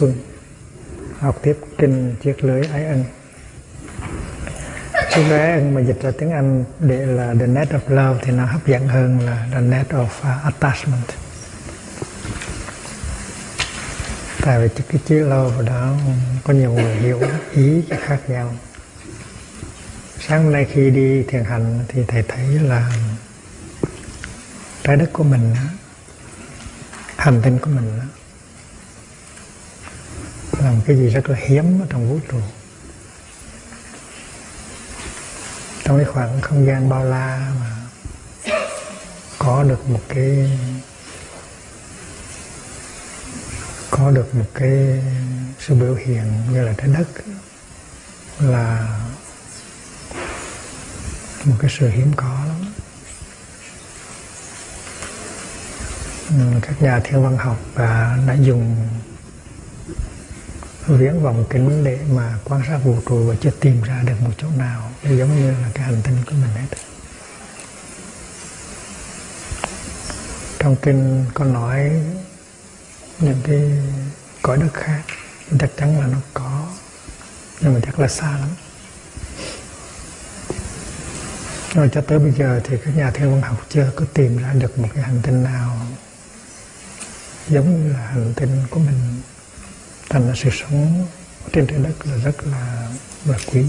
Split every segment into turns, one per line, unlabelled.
Phương. Học tiếp kinh chiếc lưới ái ân. Chiếc lưới ái ân mà dịch ra tiếng Anh để là the net of love thì nó hấp dẫn hơn là the net of uh, attachment. Tại vì cái chữ love đó có nhiều người hiểu ý khác nhau. Sáng hôm nay khi đi thiền hành thì thầy thấy là trái đất của mình hành tinh của mình là một cái gì rất là hiếm ở trong vũ trụ. Trong cái khoảng không gian bao la mà có được một cái, có được một cái sự biểu hiện như là trái đất, là một cái sự hiếm có lắm. Các nhà thiên văn học đã dùng viễn vọng kính để mà quan sát vũ trụ và chưa tìm ra được một chỗ nào giống như là cái hành tinh của mình hết. Trong kinh có nói những cái cõi đất khác, chắc chắn là nó có, nhưng mà chắc là xa lắm. Rồi cho tới bây giờ thì các nhà thiên văn học chưa có tìm ra được một cái hành tinh nào giống như là hành tinh của mình thành là sự sống trên trái đất là rất là là quý.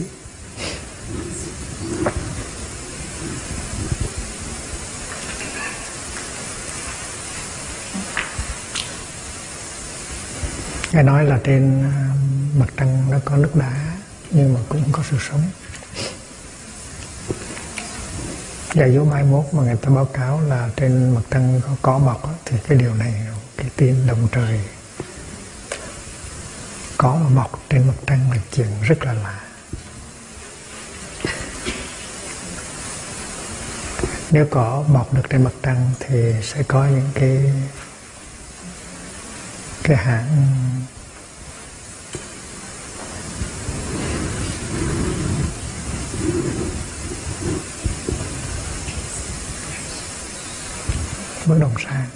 Ngài nói là trên mặt trăng nó có nước đá, nhưng mà cũng có sự sống. Và dấu mai mốt mà người ta báo cáo là trên mặt trăng có có mọc thì cái điều này cái tin đồng trời có mà mọc trên mặt trăng là chuyện rất là lạ. Nếu có mọc được trên mặt trăng thì sẽ có những cái cái hãng bất động sản.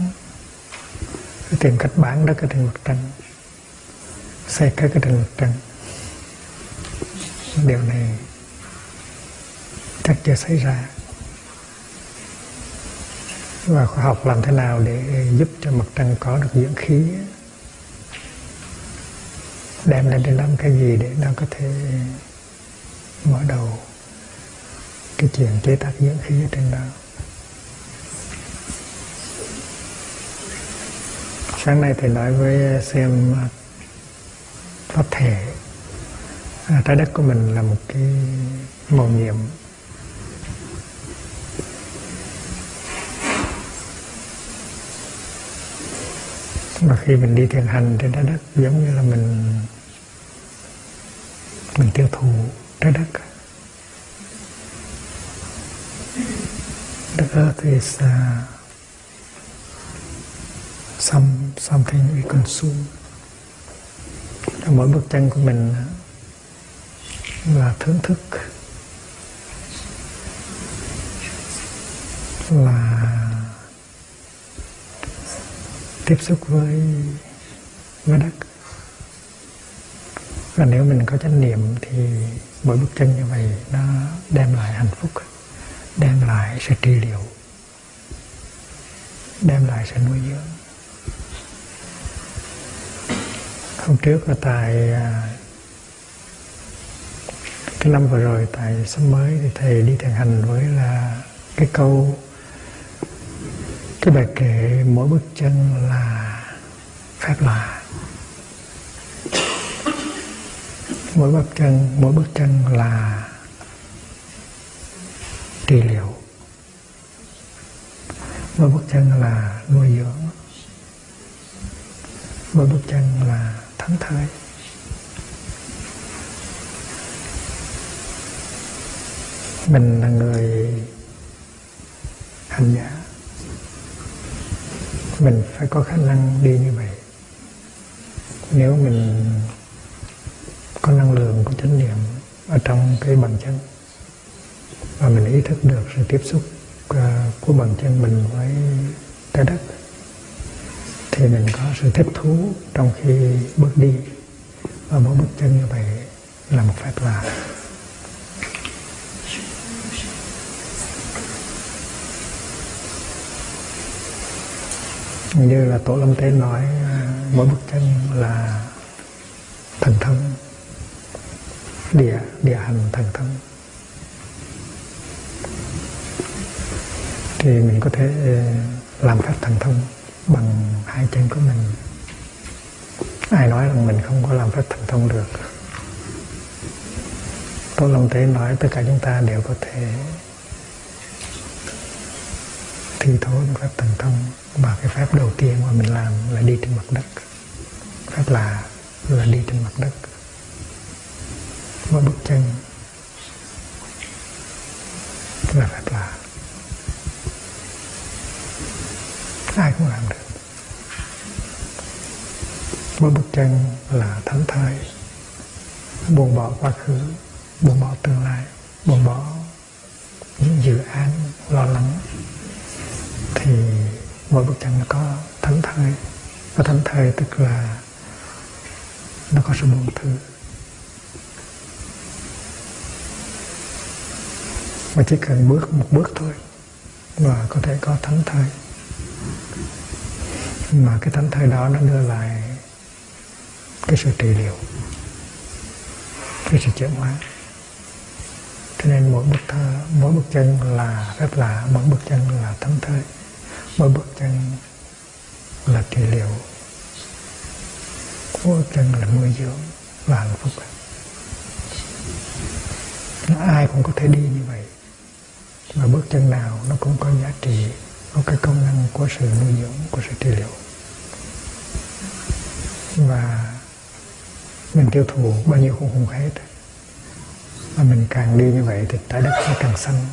Tìm cách bán đất ở trên mặt trăng xây các cái đường mặt điều này chắc chưa xảy ra. Và khoa học làm thế nào để giúp cho mặt trăng có được dưỡng khí? Đem lên để làm cái gì để nó có thể mở đầu cái chuyện chế tác dưỡng khí ở trên đó? Sáng nay thầy nói với xem pháp thể à, trái đất của mình là một cái màu nhiệm. Và khi mình đi thiền hành trên trái đất giống như là mình mình tiêu thụ trái đất. The earth is à, uh, some something we consume mỗi bước chân của mình là thưởng thức. Là tiếp xúc với với đất. Và nếu mình có chánh niệm thì mỗi bước chân như vậy nó đem lại hạnh phúc, đem lại sự trị liệu, đem lại sự nuôi dưỡng. Hôm trước là tại à, cái năm vừa rồi, tại sắp mới thì thầy đi thiền hành với là cái câu, cái bài kệ mỗi bước chân là phép lạ. Mỗi bước chân, mỗi bước chân là trị liệu. Mỗi bước chân là nuôi dưỡng. Mỗi bước chân là thánh thơi mình là người hành giả. Mình phải có khả năng đi như vậy. Nếu mình có năng lượng của chánh niệm ở trong cái bằng chân, và mình ý thức được sự tiếp xúc à, của bằng chân mình với trái đất thì mình có sự thích thú trong khi bước đi. Và mỗi bước chân như vậy là một phép lạ. Như là tổ lâm tế nói à, mỗi bước chân là thần thông. Địa địa hành thần thông. Thì mình có thể à, làm phép thần thông bằng hai chân của mình. Ai nói rằng mình không có làm phép thần thông được? Tôi Long Tế nói tất cả chúng ta đều có thể thi thố một phép thần thông và cái phép đầu tiên mà mình làm là đi trên mặt đất. Phép là là đi trên mặt đất. Mỗi bước chân là phép là ai cũng làm mỗi bước chân là thánh thai. Buông bỏ quá khứ, buông bỏ tương lai, buông bỏ những dự án lo lắng. Thì mỗi bức tranh nó có thánh thai. Và thánh thai tức là nó có sự buông thư mà chỉ cần bước một bước thôi và có thể có thánh thai. Mà cái thánh thai đó nó đưa lại cái sự trị liệu. Cái sự chuyển hóa. Cho nên mỗi bước thơ mỗi bước chân là rất lạ, mỗi bước chân là thánh thơi mỗi bước chân là trị liệu. Mỗi bước chân là nuôi dưỡng và hạnh phúc. Ai cũng có thể đi như vậy. Và bước chân nào nó cũng có giá trị có cái công năng của sự nuôi dưỡng của sự trị liệu. Và mình tiêu thụ bao nhiêu cũng không hết. Mà mình càng đi như vậy thì trái đất nó càng xanh.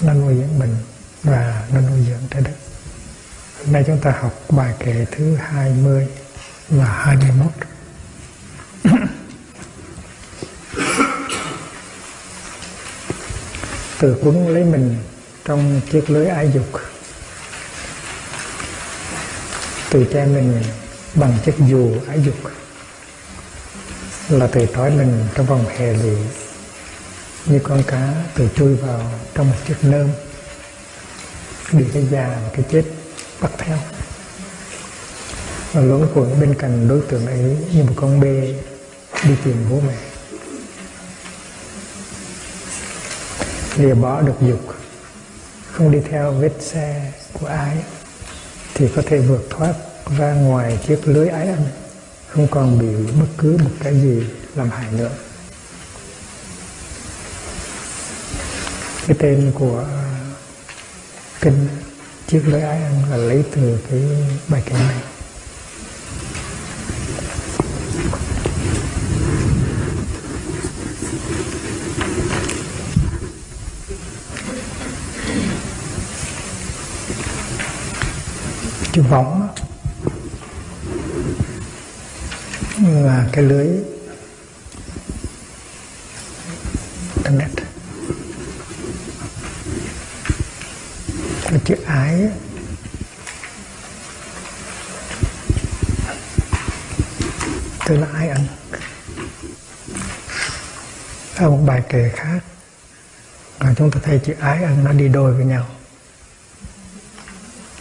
Nó nuôi dưỡng mình và nó nuôi dưỡng trái đất. Hôm nay chúng ta học bài kệ thứ 20 và 21 từ quấn lấy mình trong chiếc lưới ái dục từ che mình bằng chiếc dù ái dục là từ trói mình trong vòng hè lụy như con cá từ chui vào trong một chiếc nơm, bị cái già và cái chết bắt theo. Và luẩn quẩn bên cạnh đối tượng ấy như một con bê đi tìm bố mẹ. Lìa bỏ được dục, không đi theo vết xe của ai thì có thể vượt thoát ra ngoài chiếc lưới ái ân, không còn bị bất cứ một cái gì làm hại nữa. Cái tên của kinh chiếc lưới ái ăn là lấy từ cái bài kinh này. Chữ võng. Là cái lưới internet cái chữ ái tức là ái anh ở một bài kể khác là chúng ta thấy chữ ái anh nó đi đôi với nhau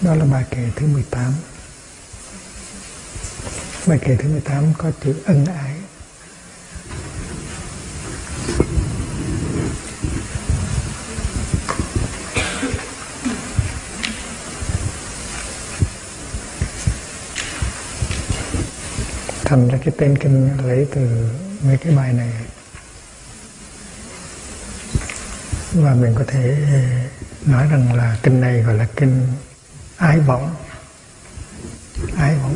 đó là bài kệ thứ 18 bài kệ thứ 18 có chữ ân ái. Thành ra cái tên kinh lấy từ mấy cái bài này. Và mình có thể nói rằng là kinh này gọi là kinh ái vọng ái vọng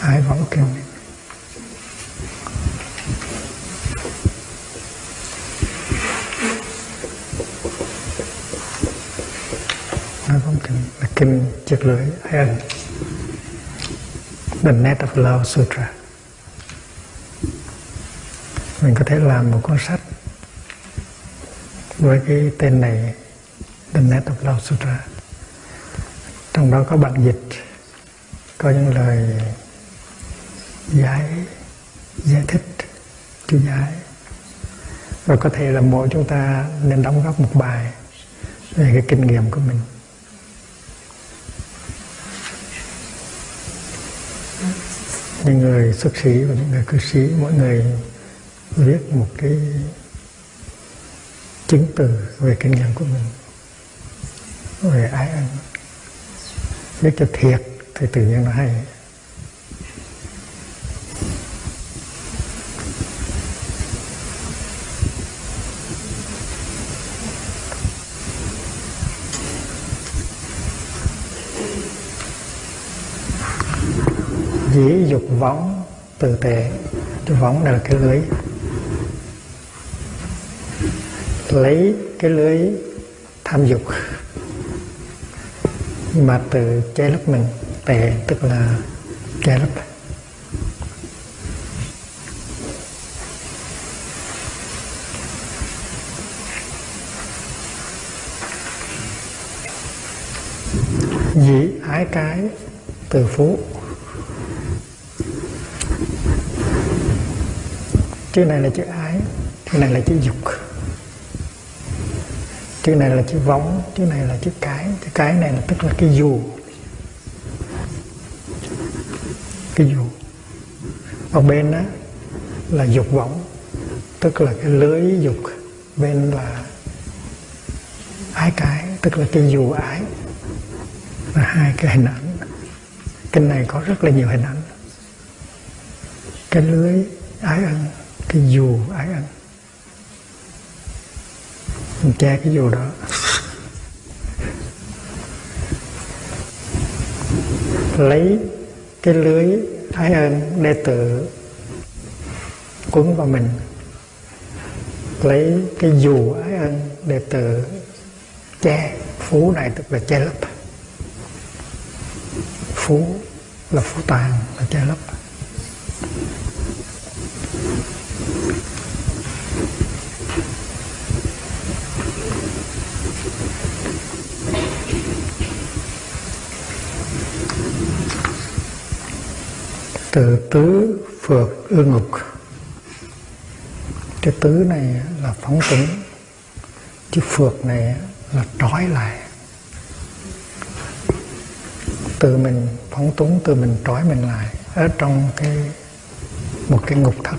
ái võng kinh ái vọng kinh là kinh chiếc lưỡi hay ẩn The Net of Love Sutra? Mình có thể làm một cuốn sách với cái tên này, The Net of Love Sutra. Trong đó có bản dịch, có những lời giải giải thích, chú giải. Và có thể là mỗi chúng ta nên đóng góp một bài về cái kinh nghiệm của mình. Những người xuất sĩ và những người cư sĩ, mỗi người viết một cái chứng từ về kinh nghiệm của mình, về ái ân. Viết cho thiệt thì tự nhiên nó hay. Dĩ dục võng từ tệ cái võng là cái lưới lấy cái lưới tham dục. Mà từ che lấp mình tệ tức là che lấp. Dĩ ái cái từ phú. Chữ này là chữ ái, chữ này là chữ dục chữ này là chữ võng chữ này là chữ cái. Chữ cái này là tức là cái dù. Cái dù. Ở bên đó là dục võng tức là cái lưới dục. Bên là ái cái, tức là cái dù ái. Là hai cái hình ảnh. Kinh này có rất là nhiều hình ảnh. Cái lưới ái ân, cái dù ái ân mình che cái dù đó. Lấy cái lưới ái ơn đệ tử quấn vào mình. Lấy cái dù ái ân đệ tử che, phú này tức là che lấp. Phú là phú tàn là che lấp. Từ tứ phược ư ngục. Cái tứ này là phóng túng. Chứ phược này là trói lại. Từ mình phóng túng từ mình trói mình lại. Ở trong cái, một cái ngục thất.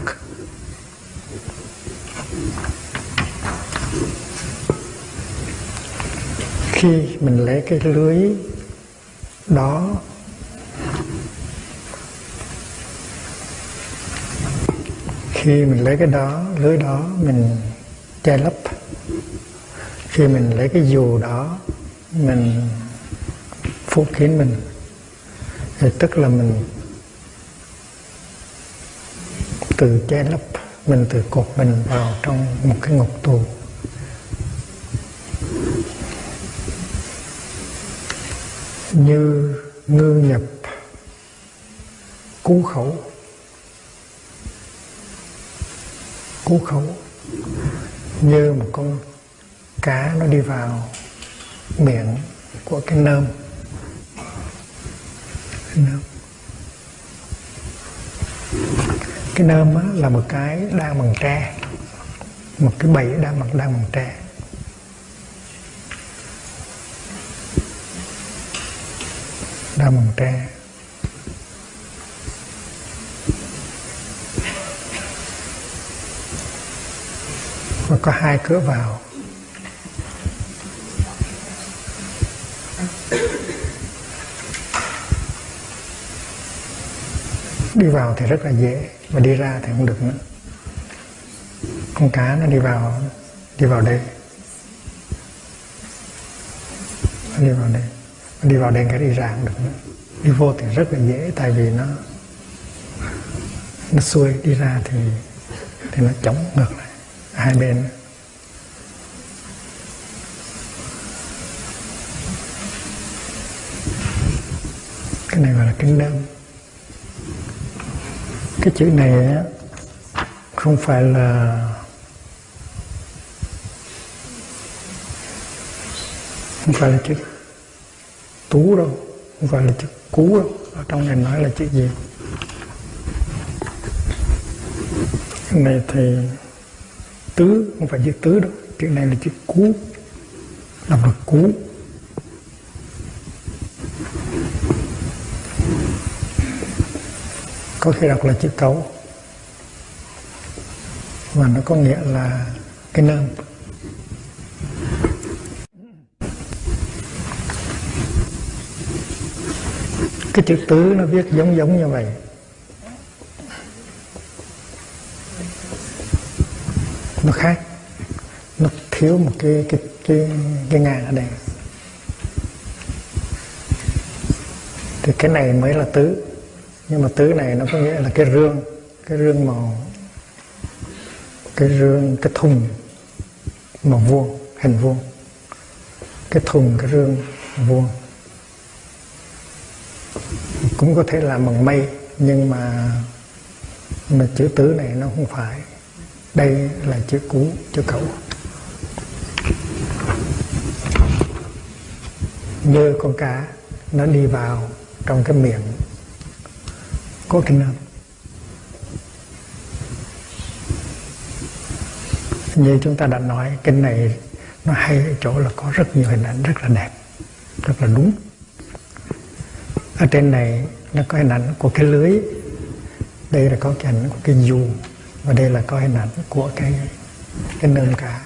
Khi mình lấy cái lưới đó khi mình lấy cái đó, lưới đó mình che lấp. Khi mình lấy cái dù đó, mình phủ kín mình. Thì tức là mình từ che lấp, mình từ cột mình vào trong một cái ngục tù. Như ngư nhập cú khẩu. Hú khẩu như một con cá nó đi vào miệng của cái nơm. Cái nơm. Cái nơm á, là một cái đang bằng tre một cái bẫy đang bằng đang bằng tre. Đang bằng tre. Và có hai cửa vào. Đi vào thì rất là dễ, mà đi ra thì không được nữa. Con cá nó đi vào đi vào đây nó đi vào đây nó đi vào đây cái đi ra được nữa. Đi vô thì rất là dễ, tại vì nó nó xuôi. Đi ra thì thì nó chống ngược lại hai bên. Cái này gọi là kính đơn cái chữ này không phải là không phải là chữ tú đâu, không phải là chữ cú đâu. Ở trong này nói là chữ gì? Cái này thì tứ, không phải chữ tứ đâu. Chữ này là chữ cú. Đọc là cú. Có khi đọc là chữ cấu. Và nó có nghĩa là cái nơm. Cái chữ tứ nó viết giống giống như vậy. Nó khác. Nó thiếu một cái cái cái cái ngàn ở đây. Thì cái này mới là tứ. Nhưng mà tứ này nó có nghĩa là cái rương cái rương màu, cái rương, cái thùng màu vuông, hình vuông. Cái thùng, cái rương vuông. Cũng có thể làm bằng mây, nhưng mà mà chữ tứ này nó không phải đây là chữ cú chữ cậu. Như con cá, nó đi vào trong cái miệng. Có kinh âm như chúng ta đã nói kinh này nó hay ở chỗ là có rất nhiều hình ảnh rất là đẹp, rất là đúng. Ở trên này nó có hình ảnh của cái lưới. Đây là có cái ảnh của cái dù và đây là có hình ảnh của cái cái nương cá.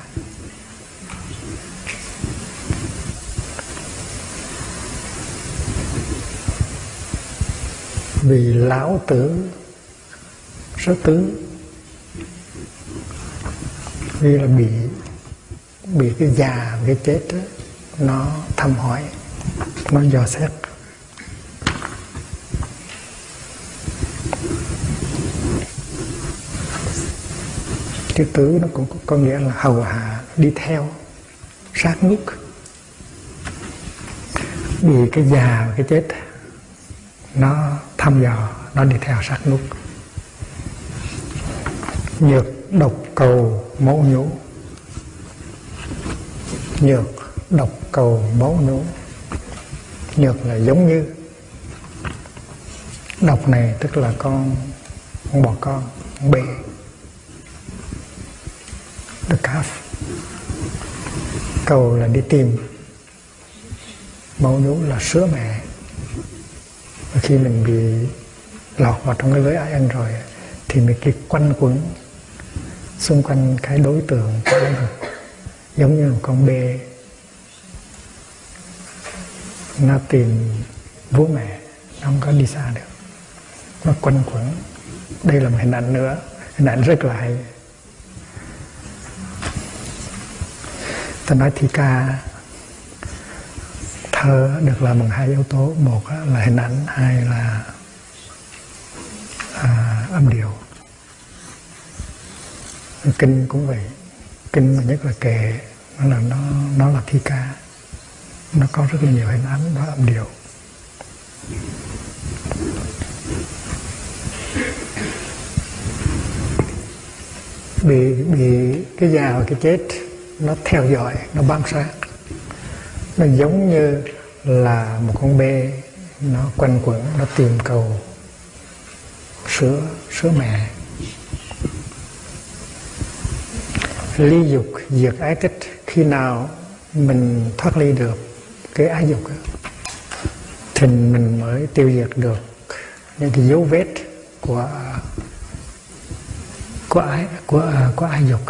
Vì lão tử rất tứ vì là bị bị cái già cái chết đó, nó thăm hỏi nó dò xét. Chữ tứ nó cũng có nghĩa là hầu hạ, đi theo, sát nút vì cái già và cái chết, nó thăm dò, nó đi theo sát nút nhược độc cầu mẫu nhũ. Nhược độc cầu mẫu nhũ. Nhược là giống như. Độc này tức là con con bò con con bê the calf. Cầu là đi tìm. Mẫu nhũ là sữa mẹ. Và khi mình bị lọt vào trong cái lưới ái ăn rồi, thì mình cái quanh quẩn xung quanh cái đối tượng của ái giống như một con bê. Nó tìm bố mẹ, nó không có đi xa được. Nó quanh quẩn. Đây là một hình ảnh nữa. Hình ảnh rất là hay. Ta nói thi ca thơ được làm bằng hai yếu tố. Một là hình ảnh hai là à, âm điệu. Kinh cũng vậy. Kinh mà nhất là kệ nó là nó nó là thi ca. Nó có rất là nhiều hình ảnh và âm điệu. Bị bị cái già và cái chết nó theo dõi, nó bám sát. Nó giống như là một con bê, nó quanh quẩn, nó tìm cầu sữa sữa mẹ. Ly dục diệt ái tích, khi nào mình thoát ly được cái ái dục thì mình mới tiêu diệt được những cái dấu vết của của ái, của của ái dục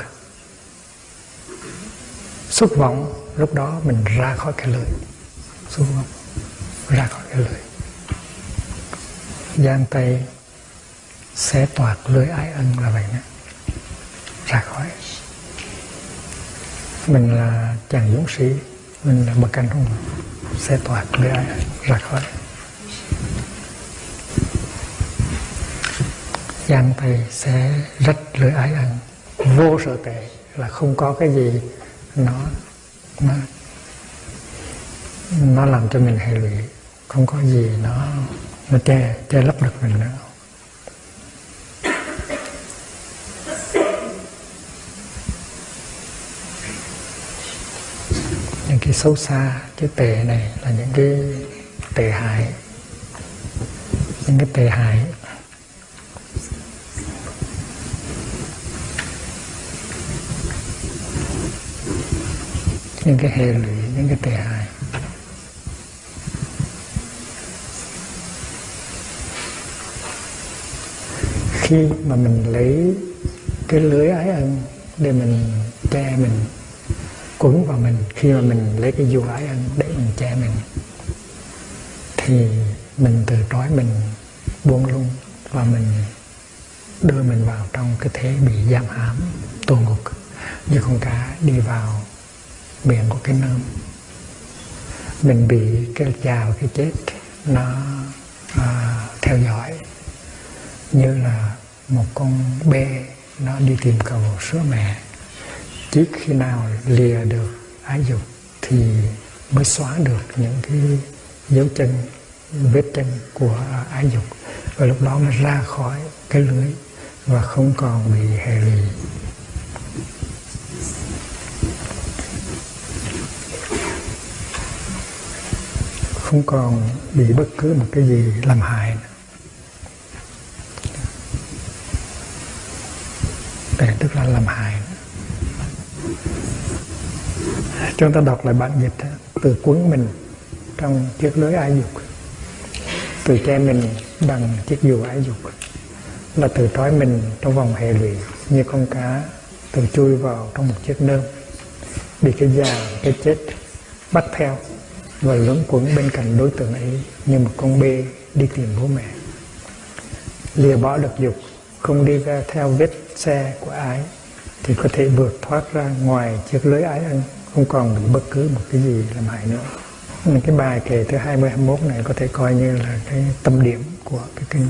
xúc vọng, lúc đó mình ra khỏi cái lưới. Xúc vọng, ra khỏi cái lưới. Giang tay xé toạc lưới ái ân là vậy nhé ra khỏi. Mình là chàng dũng sĩ, mình là bậc anh hùng. Sẽ toạc lưỡi ái ra khỏi. Gian tay sẽ rách lưỡi ái ân. Vô sở tệ là không có cái gì nó nó nó làm cho mình hệ lụy. Không có gì nó nó che che lấp được mình nữa. Những cái xấu xa, cái tệ này là những cái tệ hại. Những cái tệ hại những cái hệ lụy, những cái tệ hại. Khi mà mình lấy cái lưới ái ân để mình che mình quấn vào mình, khi mà mình lấy cái dù ái ân để mình che mình, thì mình từ trói mình, buông lung và mình đưa mình vào trong cái thế bị giam hãm, tù ngục. Như con cá đi vào miệng của cái nơm. Mình bị cái già và cái chết nó à, theo dõi. Như là một con bê nó đi tìm cầu sữa mẹ. Trước khi nào lìa được ái dục thì mới xóa được những cái dấu chân vết chân của ái dục. Và lúc đó mới ra khỏi cái lưới và không còn bị hệ lụy. Không còn bị bất cứ một cái gì làm hại nữa. Để tức là làm hại chúng ta đọc lại bản dịch, từ quấn mình trong chiếc lưới ái dục, từ che mình bằng chiếc dù ái dục, là từ trói mình trong vòng hệ lụy, như con cá từ chui vào trong một chiếc nơm, bị cái già, cái chết bắt theo và luẩn quẩn bên cạnh đối tượng ấy như một con bê đi tìm bố mẹ. Lìa bỏ được dục, không đi ra theo vết xe của ái, thì có thể vượt thoát ra ngoài chiếc lưới ái ân, không còn bị bất cứ một cái gì làm hại nữa. Nên cái bài kể thứ 20 21 này có thể coi như là cái tâm điểm của cái kinh.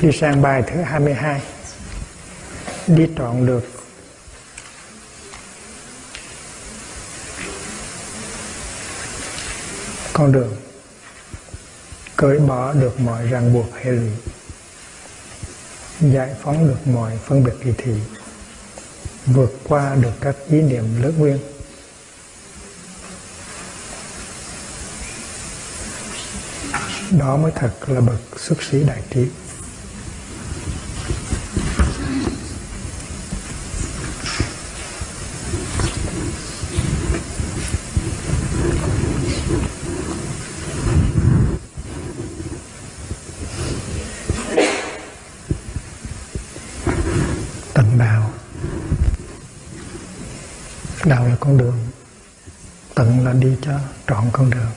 Đi sang bài thứ 22 đi trọn được con đường. Cởi bỏ được mọi ràng buộc hệ lụy. Giải phóng được mọi phân biệt kỳ thị. Vượt qua được các ý niệm lớn nguyên. Đó mới thật là bậc xuất sĩ đại trí đạo là con đường tận là đi cho trọn con đường.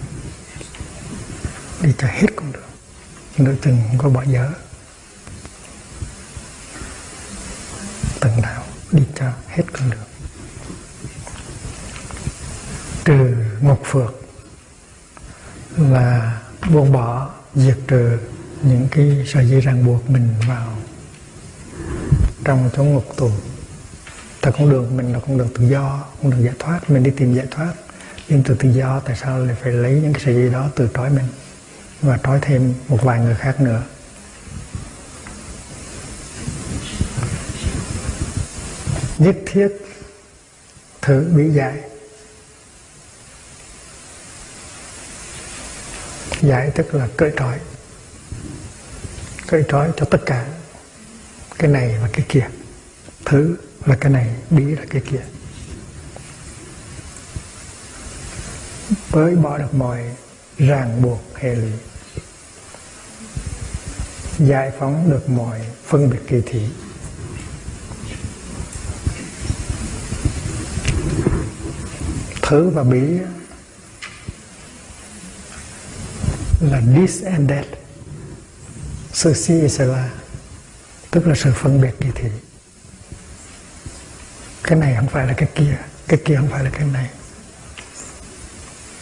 Đi cho hết con đường. Nửa chừng không có bỏ dở. Từng đạo đi cho hết con đường. Trừ ngục phược là buông bỏ, diệt trừ những cái sợi dây ràng buộc mình vào trong chốn ngục tù. Ta con đường mình là con đường tự do, con đường giải thoát, mình đi tìm giải thoát dân tự tự do tại sao lại phải lấy những cái sợi dây đó từ trói mình và trói thêm một vài người khác nữa? Nhất thiết thử bị dạy, dạy tức là cởi trói. Cởi trói cho tất cả cái này và cái kia. Thứ là cái này bí là cái kia. Với bỏ được mọi ràng buộc hệ lụy. Giải phóng được mọi phân biệt kỳ thị. Thứ và bí là this and that. Ceci sẽ là tức là sự phân biệt kỳ thị. Cái này không phải là cái kia cái kia không phải là cái này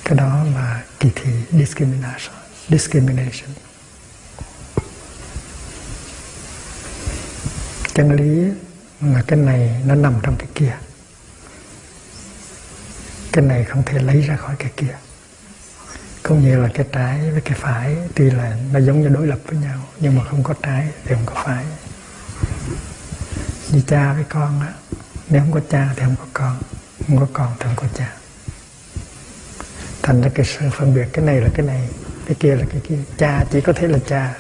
cái đó là kỳ thị discrimination discrimination. Chân lý là cái này nó nằm trong cái kia. Cái này không thể lấy ra khỏi cái kia. Cũng như là cái trái với cái phải, tuy là nó giống như đối lập với nhau, nhưng mà không có trái thì không có phải. Như cha với con á, nếu không có cha thì không có con, không có con thì không có cha thành ra cái sự phân biệt, cái này là cái này, cái kia là cái kia. Cha chỉ có thể là cha,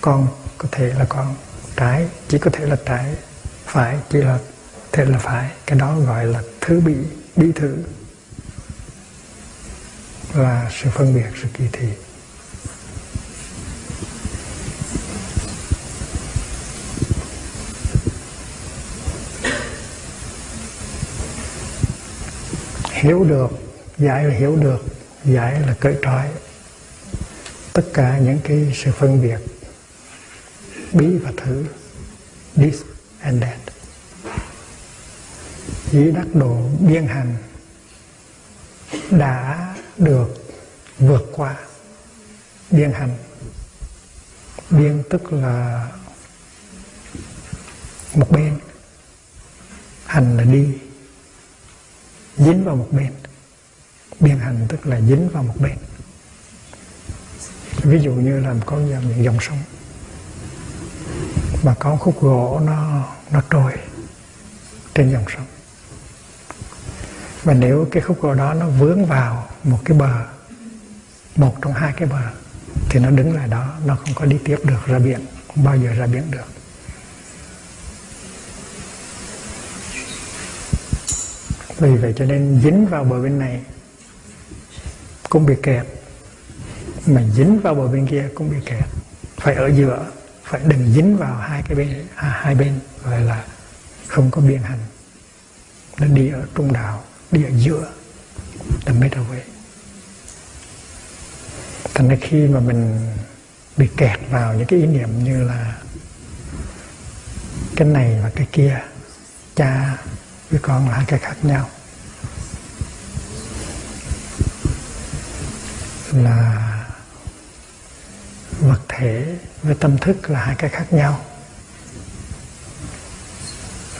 con có thể là con trái chỉ có thể là trái phải chỉ là thể là phải. Cái đó gọi là thứ bị, bí thử là sự phân biệt, sự kỳ thị. Hiểu được giải là hiểu được, giải là cởi trói. Tất cả những cái sự phân biệt, bí và thử, this and that. Chỉ đắc độ biên hành đã được vượt qua biên hành. Biên tức là một bên, hành là đi, dính vào một bên biên hành, tức là dính vào một bên. Ví dụ như là có những dòng sông, mà có khúc gỗ nó nó trôi trên dòng sông. Và nếu cái khúc gỗ đó nó vướng vào một cái bờ, một trong hai cái bờ, thì nó đứng lại đó, nó không có đi tiếp được ra biển, không bao giờ ra biển được. Vì vậy cho nên dính vào bờ bên này cũng bị kẹt. Mà dính vào bờ bên kia cũng bị kẹt. Phải ở giữa phải đừng dính vào hai cái bên à, hai bên gọi là không có biên hành. Nó đi ở trung đạo đi ở giữa the middle way thành ra khi mà mình bị kẹt vào những cái ý niệm như là cái này và cái kia cha với con là hai cái khác nhau. Là vật thể với tâm thức là hai cái khác nhau.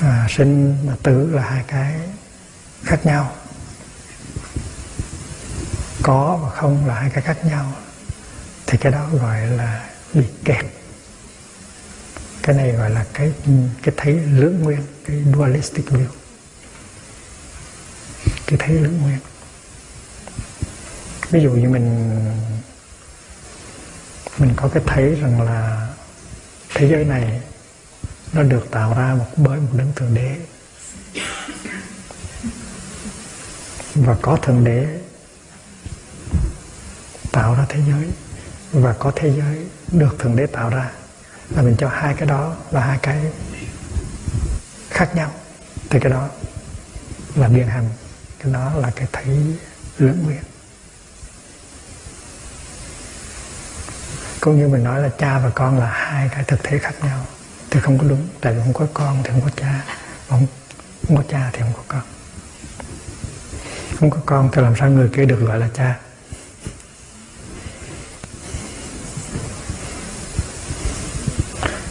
À, sinh và tử là hai cái khác nhau. Có và không là hai cái khác nhau. Thì cái đó gọi là bị kẹt. Cái này gọi là cái cái thấy lưỡng nguyên cái dualistic view. Cái thấy lưỡng nguyên ví dụ như mình mình có cái thấy rằng là thế giới này nó được tạo ra một, bởi một đấng thượng đế. Và có thượng đế tạo ra thế giới, và có thế giới được thượng đế tạo ra. Là mình cho hai cái đó là hai cái khác nhau. Thì cái đó là biên hành cái đó là cái thấy lưỡng nguyện cũng như mình nói là cha và con là hai cái thực thể khác nhau. Thì không có đúng tại vì không có con thì không có cha. Không, không có cha thì không có con. Không có con thì làm sao người kia được gọi là cha?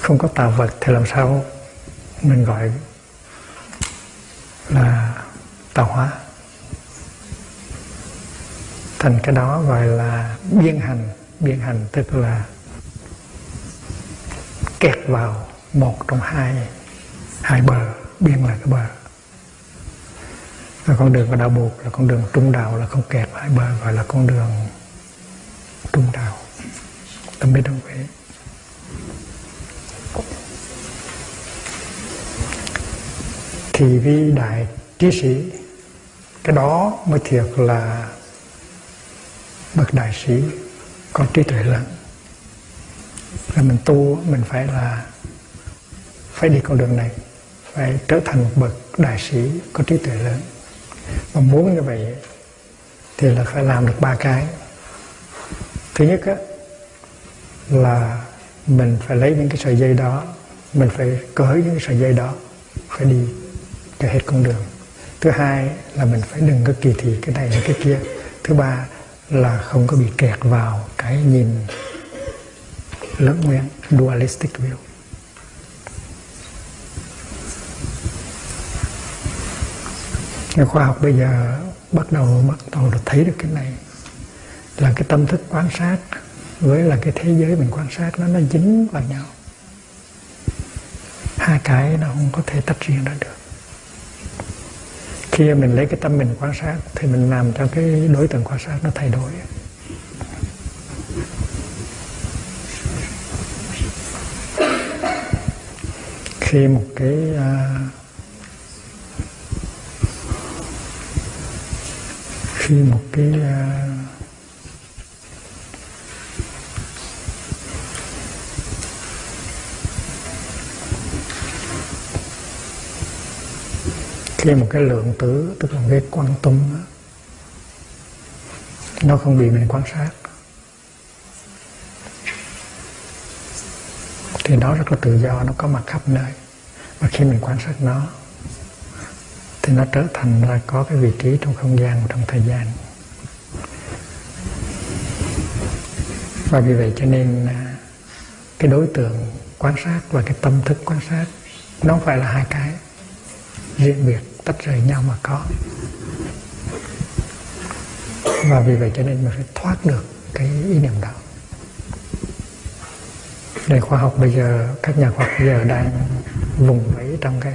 Không có tạo vật thì làm sao mình gọi là tạo hóa? Thành cái đó gọi là biên hành biên hành, tức là kẹt vào một trong hai hai bờ, biên là cái bờ. Và con đường của đạo buộc là con đường trung đạo, là không kẹt hai bờ, gọi là con đường trung đạo. Tâm biết đồng quý thì vi đại trí sĩ, cái đó mới thiệt là bậc đại sĩ có trí tuệ lớn. Là mình tu mình phải là phải đi con đường này phải trở thành một bậc đại sĩ có trí tuệ lớn. Mà muốn như vậy thì là phải làm được ba cái. Thứ nhất á, là mình phải lấy những cái sợi dây đó mình phải cởi những cái sợi dây đó phải đi cho hết con đường. Thứ hai là mình phải đừng có kỳ thị cái này cái kia. Thứ ba là không có bị kẹt vào cái nhìn lẫn nguyên dualistic view. Nhà khoa học bây giờ bắt đầu bắt đầu được thấy được cái này là cái tâm thức quan sát với là cái thế giới mình quan sát nó nó dính vào nhau. Hai cái nó không có thể tách riêng ra được khi mình lấy cái tâm mình quan sát thì mình làm cho cái đối tượng quan sát nó thay đổi. Khi một cái uh, khi một cái uh, khi một cái lượng tử, tức là cái quan tâm nó không bị mình quan sát. Thì nó rất là tự do, nó có mặt khắp nơi. Và khi mình quan sát nó, thì nó trở thành ra có cái vị trí trong không gian và trong thời gian. Và vì vậy cho nên à, cái đối tượng quan sát và cái tâm thức quan sát, nó không phải là hai cái, riêng biệt tách rời nhau mà có. Và vì vậy cho nên mình phải thoát được cái ý niệm đó. Nền khoa học bây giờ, các nhà khoa học bây giờ đang vùng vẫy trong cái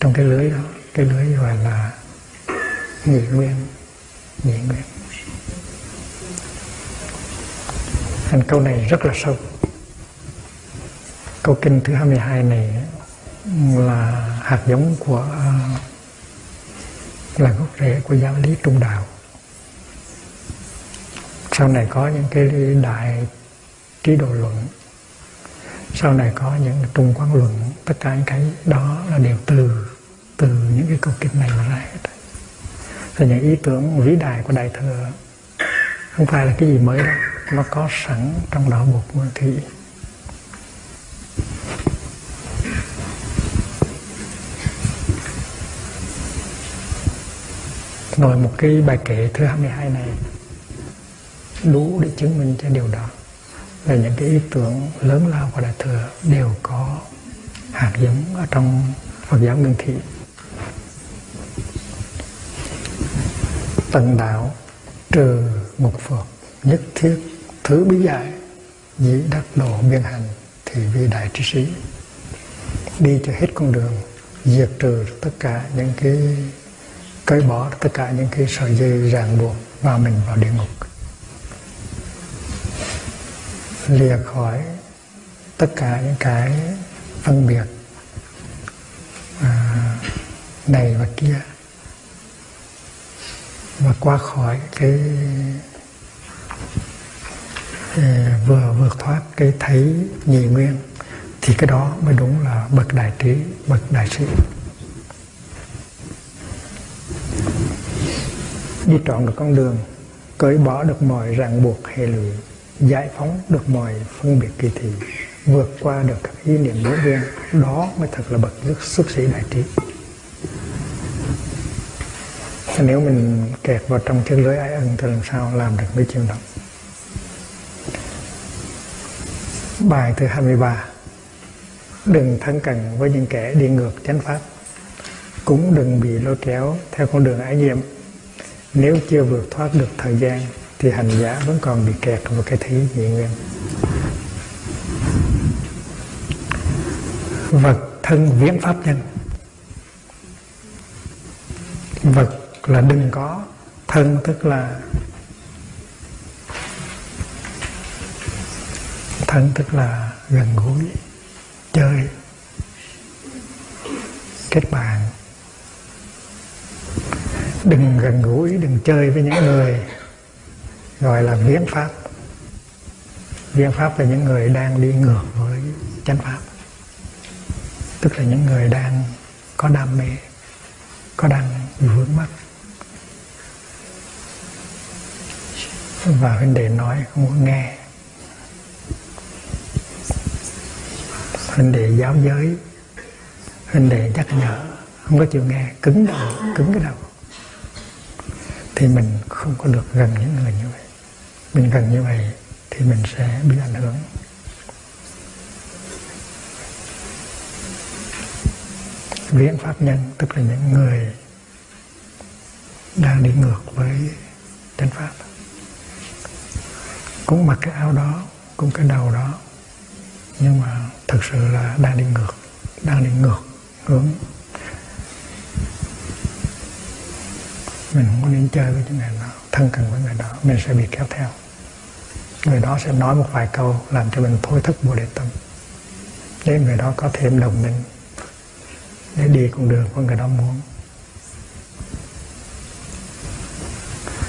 trong cái lưới đó, cái lưới gọi là nhị nguyên nhị nguyên. Thành câu này rất là sâu. Câu kinh thứ 22 này là hạt giống của uh, là gốc rễ của giáo lý trung đạo. Sau này có những cái đại trí độ luận, sau này có những trung quán luận, tất cả những cái đó là đều từ từ những cái câu kinh này mà ra hết. Là những ý tưởng vĩ đại của đại thừa không phải là cái gì mới đâu, nó có sẵn trong đó một nguyên thủy. Nói một cái bài kể thứ 22 này, đủ để chứng minh cho điều đó. Là những cái ý tưởng lớn lao của đại thừa đều có hạt giống ở trong Phật giáo Nguyên Thị tận đạo trừ ngục Phật nhất thiết, thứ bí giải dĩ đắc độ biên hành thì vi đại trí sĩ đi cho hết con đường, diệt trừ tất cả những cái cởi bỏ tất cả những cái sợi dây ràng buộc và mình vào địa ngục. Lìa khỏi tất cả những cái phân biệt à, này và kia. Và qua khỏi cái à, vừa vượt thoát cái thấy nhị nguyên thì cái đó mới đúng là bậc đại trí bậc đại sĩ đi trọn được con đường, cởi bỏ được mọi ràng buộc hệ lụy, giải phóng được mọi phân biệt kỳ thị, vượt qua được các ý niệm ngũ viên đó mới thật là bậc xuất sĩ đại trí. Nếu mình kẹt vào trong chân lưới ái ân thì làm sao làm được mấy chuyện đó? Bài thứ 23 đừng thân cận với những kẻ đi ngược chánh pháp cũng đừng bị lôi kéo theo con đường ái nhiệm. Nếu chưa vượt thoát được thời gian, thì hành giả vẫn còn bị kẹt vào cái thứ nhị nguyên. Vật thân viễn pháp nhân. Vật là đừng có, thân tức là thân tức là gần gũi, chơi, kết bạn đừng gần gũi, đừng chơi với những người gọi là viễn pháp. Viễn pháp là những người đang đi ngược với chánh pháp. Tức là những người đang có đam mê, có đang vướng mắc. Và vấn đề nói không muốn nghe. Huynh đệ giáo giới. Huynh đệ nhắc nhở, không có chịu nghe, cứng đầu, cứng cái đầu thì mình không có được gần những người như vậy. Mình gần như vậy thì mình sẽ bị ảnh hưởng. Viễn pháp nhân, tức là những người đang đi ngược với chánh pháp, cũng mặc cái áo đó, cũng cái đầu đó, nhưng mà thực sự là đang đi ngược, đang đi ngược hướng mình không có nên chơi với những người đó thân cận với người đó, mình sẽ bị kéo theo. Người đó sẽ nói một vài câu làm cho mình thôi thức bồ đề tâm. Để người đó có thêm đồng minh, để đi con đường của người đó muốn.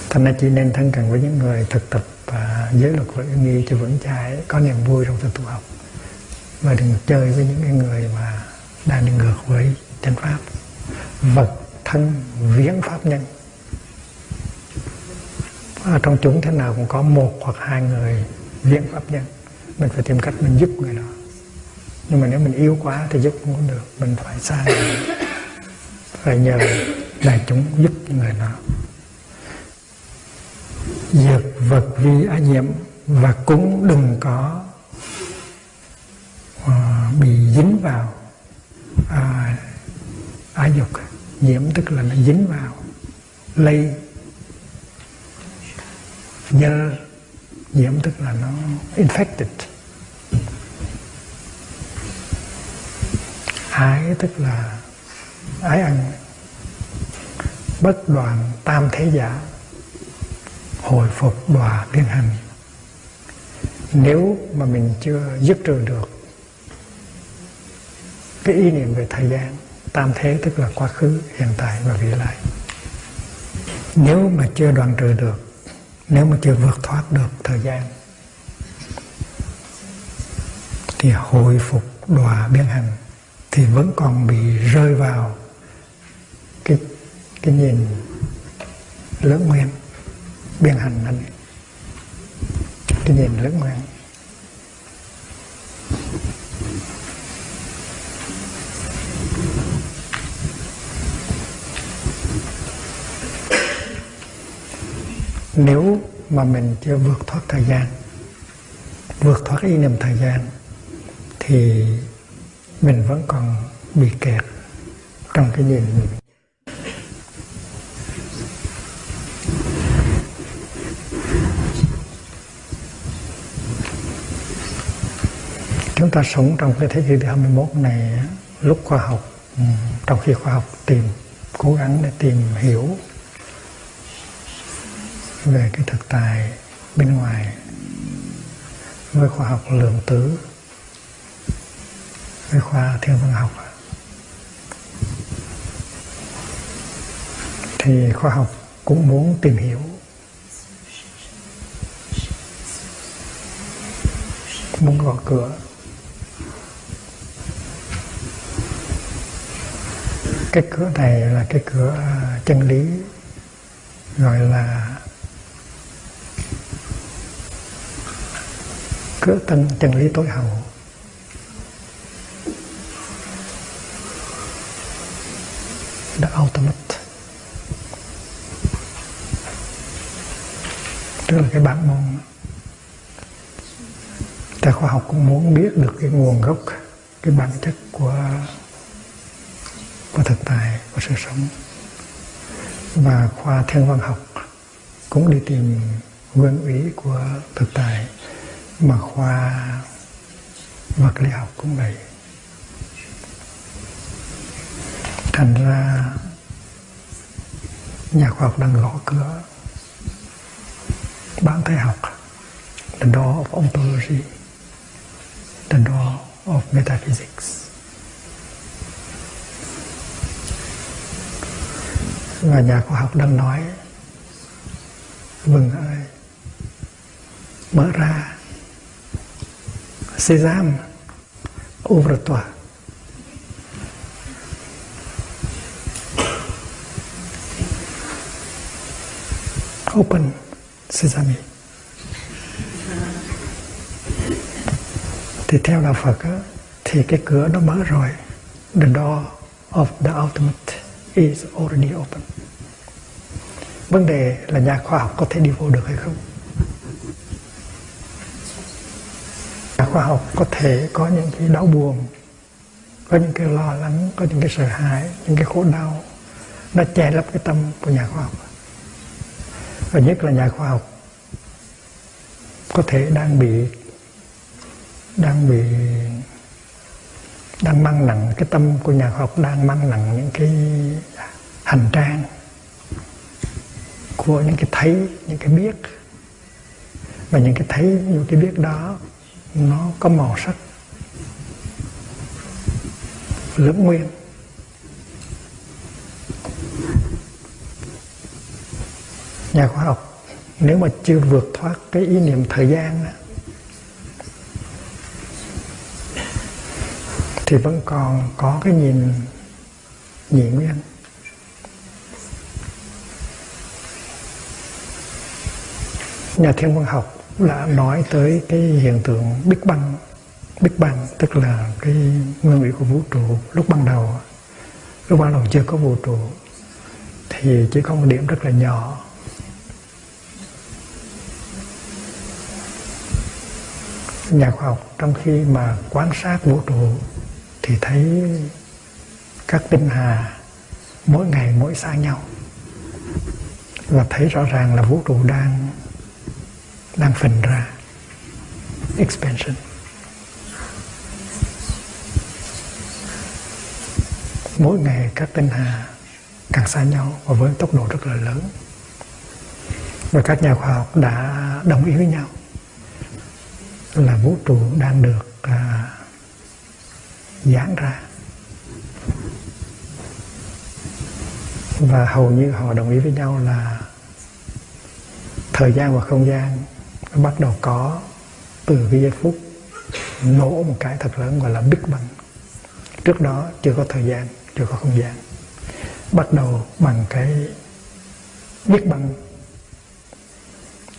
Thành ra chỉ nên thân cận với những người thực tập và giới luật và nghi cho vững chãi, có niềm vui trong sự tu học. Và đừng chơi với những người mà đang đi ngược với chân pháp. Vật, thân viễn pháp nhân à, trong chúng thế nào cũng có một hoặc hai người viện pháp nhân mình phải tìm cách mình giúp người đó. Nhưng mà nếu mình yếu quá thì giúp không có được. Mình phải xa phải nhờ đại chúng giúp người đó. Dược vật vi ái nhiễm và cũng đừng có uh, bị dính vào à, uh, ái dục. Nhiễm tức là nó dính vào lây Nhiễm nhiễm tức là nó infected. Ái tức là ái ăn bất đoàn tam thế giả, hồi phục đòa biến hành. Nếu mà mình chưa dứt trừ được cái ý niệm về thời gian, tam thế tức là quá khứ, hiện tại và vị lai. Nếu mà chưa đoạn trừ được nếu mà chưa vượt thoát được thời gian, thì hồi phục đọa biến hành thì vẫn còn bị rơi vào cái cái nhìn lớn nguyên biên hành anh cái nhìn lớn nguyên. Nếu mà mình chưa vượt thoát thời gian, vượt thoát ý niệm thời gian, thì mình vẫn còn bị kẹt trong cái nhìn mình. Chúng ta sống trong cái thế kỷ thứ 21 này, lúc khoa học ừ, trong khi khoa học tìm, cố gắng để tìm hiểu về cái thực tài bên ngoài, với khoa học lượng tử, với khoa thiên văn học. Thì khoa học cũng muốn tìm hiểu muốn gõ cửa. Cái cửa này là cái cửa à, chân lý, gọi là cứ tân chân lý tối hậu. The ultimate. Tức là cái bản môn. Ta khoa học cũng muốn biết được cái nguồn gốc, cái bản chất của của thực tại, của sự sống. Và khoa thiên văn học cũng đi tìm nguyên ủy của thực tại mà khoa vật lý học cũng vậy. Thành ra nhà khoa học đang gõ cửa. Bạn thấy học the door of ontology the door of metaphysics. Và nhà khoa học đang nói vâng ơi, mở ra sésame ouvre-toi open sesame. Thì theo đạo Phật á, thì cái cửa nó mở rồi. The door of the ultimate is already open. Vấn đề là nhà khoa học có thể đi vô được hay không? Nhà khoa học có thể có những cái đau buồn, có những cái lo lắng, có những cái sợ hãi, những cái khổ đau nó che lấp cái tâm của nhà khoa học. Và nhất là nhà khoa học có thể đang bị đang bị, đang mang nặng, cái tâm của nhà khoa học đang mang nặng những cái hành trang của những cái thấy, những cái biết. Và những cái thấy, những cái biết đó nó có màu sắc. Lưỡng nguyên. Nhà khoa học nếu mà chưa vượt thoát cái ý niệm thời gian đó, thì vẫn còn có cái nhìn nhị nguyên. Nhà thiên văn học đã nói tới cái hiện tượng Big Bang. Big Bang tức là cái nguyên lý của vũ trụ lúc ban đầu. Lúc ban đầu chưa có vũ trụ thì chỉ có một điểm rất là nhỏ. Nhà khoa học trong khi mà quan sát vũ trụ thì thấy các tinh hà mỗi ngày mỗi xa nhau và thấy rõ ràng là vũ trụ đang đang phình ra. Expansion. Mỗi ngày các tinh hà càng xa nhau và với tốc độ rất là lớn. Và các nhà khoa học đã đồng ý với nhau là vũ trụ đang được à, giãn ra. Và hầu như họ đồng ý với nhau là thời gian và không gian bắt đầu có từ cái giây phút nổ một cái thật lớn gọi là Big Bang trước đó chưa có thời gian, chưa có không gian. Bắt đầu bằng cái Big Bang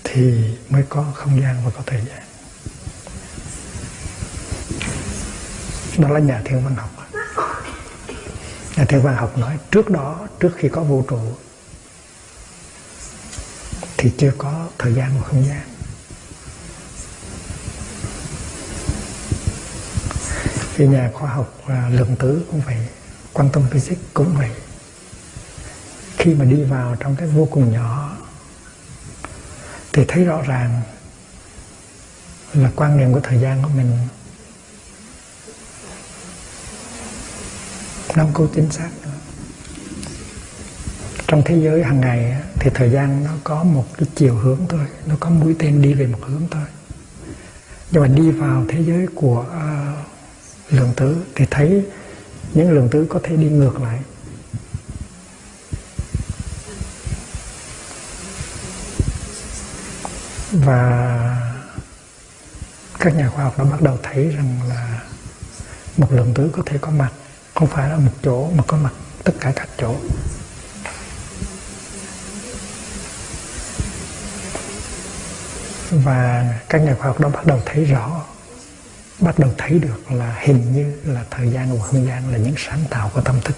thì mới có không gian và có thời gian. Đó là nhà thiên văn học nhà thiên văn học nói trước đó, trước khi có vũ trụ thì chưa có thời gian và không gian. Thì nhà khoa học lượng tử cũng vậy quan tâm physics cũng vậy. Khi mà đi vào trong cái vô cùng nhỏ thì thấy rõ ràng là quan niệm của thời gian của mình nó không có chính xác nữa. Trong thế giới hàng ngày thì thời gian nó có một cái chiều hướng thôi nó có mũi tên đi về một hướng thôi. Nhưng mà đi vào thế giới của uh, lượng tử thì thấy những lượng tử có thể đi ngược lại. Và các nhà khoa học đã bắt đầu thấy rằng là một lượng tử có thể có mặt, không phải là một chỗ mà có mặt tất cả các chỗ. Và các nhà khoa học đã bắt đầu thấy rõ bắt đầu thấy được là hình như là thời gian và không gian là những sáng tạo của tâm thức.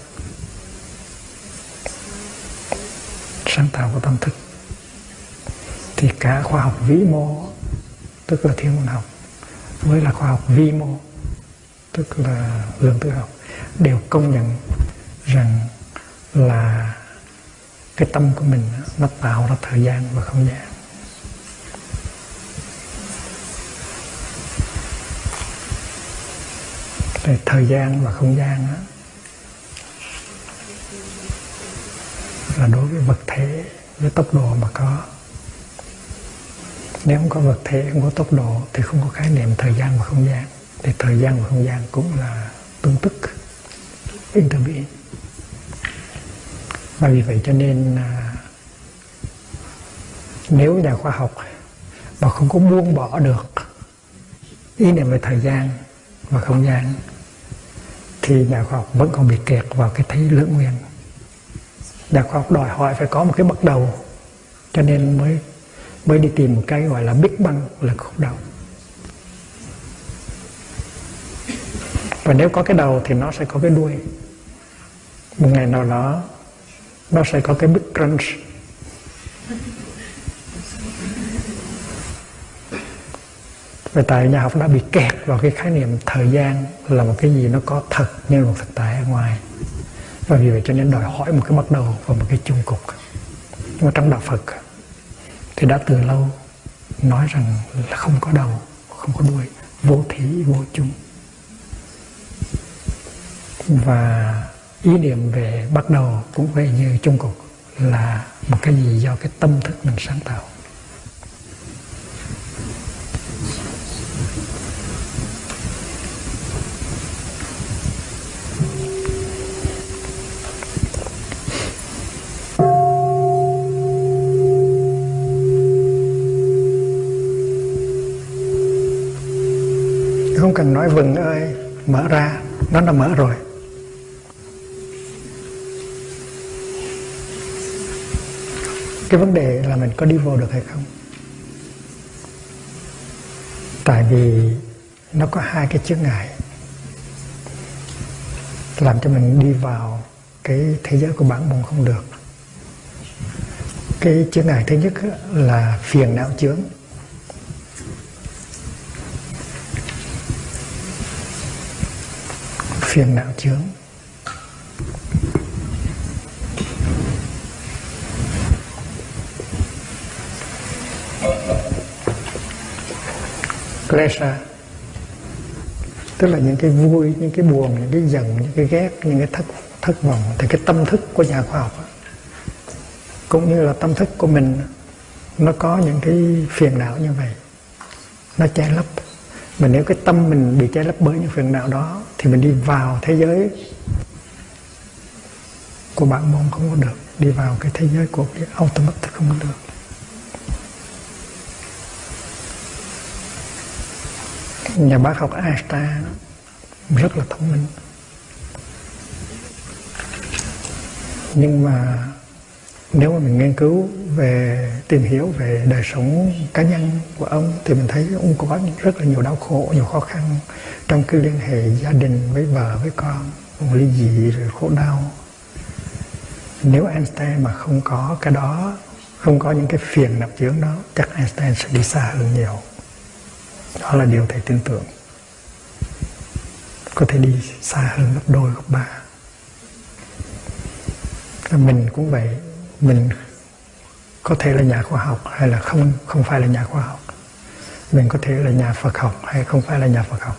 Sáng tạo của tâm thức. Thì cả khoa học vĩ mô, tức là thiên văn học, với là khoa học vi mô, tức là lượng tử học, đều công nhận rằng là cái tâm của mình nó tạo ra thời gian và không gian. Thời, thời gian và không gian đó, là đối với vật thể với tốc độ mà có. Nếu không có vật thể không có tốc độ thì không có khái niệm thời gian và không gian. Thì thời gian và không gian cũng là tương tức intervene và vì vậy cho nên à, nếu nhà khoa học mà không có buông bỏ được ý niệm về thời gian và không gian thì nhà khoa học vẫn còn bị kẹt vào cái thấy lưỡng nguyên. Nhà khoa học đòi hỏi phải có một cái bắt đầu, cho nên mới mới đi tìm một cái gọi là big bang là khúc đầu. Và nếu có cái đầu thì nó sẽ có cái đuôi. Một ngày nào đó, nó sẽ có cái big crunch. Về tại nhà học đã bị kẹt vào cái khái niệm thời gian là một cái gì nó có thật như một thực tại ở ngoài. Và vì vậy cho nên đòi hỏi một cái bắt đầu và một cái chung cục. Nhưng mà trong đạo Phật thì đã từ lâu nói rằng là không có đầu, không có đuôi, vô thí, vô chung. Và ý niệm về bắt đầu cũng vậy như chung cục là một cái gì do cái tâm thức mình sáng tạo. Không cần nói vừng ơi, mở ra, nó đã mở rồi. Cái vấn đề là mình có đi vô được hay không? Tại vì nó có hai cái chướng ngại, làm cho mình đi vào cái thế giới của bản môn không được. Cái chướng ngại thứ nhất là phiền não chướng. Phiền não chướng. Klesha tức là những cái vui, những cái buồn, những cái giận, những cái ghét, những cái thất thất vọng thì cái tâm thức của nhà khoa học cũng như là tâm thức của mình nó có những cái phiền não như vậy. Nó che lấp. Mà nếu cái tâm mình bị che lấp bởi những phiền não đó thì mình đi vào thế giới của bản môn không có được. Đi vào cái thế giới của cái automat thì không có được. Nhà bác học Einstein rất là thông minh. Nhưng mà nếu mà mình nghiên cứu về, tìm hiểu về đời sống cá nhân của ông thì mình thấy ông có rất là nhiều đau khổ, nhiều khó khăn trong cái liên hệ gia đình với vợ, với con, ông ly dị rồi khổ đau. Nếu Einstein mà không có cái đó, không có những cái phiền nạp chướng đó, chắc Einstein sẽ đi xa hơn nhiều. Đó là điều thầy tin tưởng. Có thể đi xa hơn gấp đôi, gấp ba. Mình cũng vậy mình có thể là nhà khoa học hay là không không phải là nhà khoa học. Mình có thể là nhà Phật học hay không phải là nhà Phật học.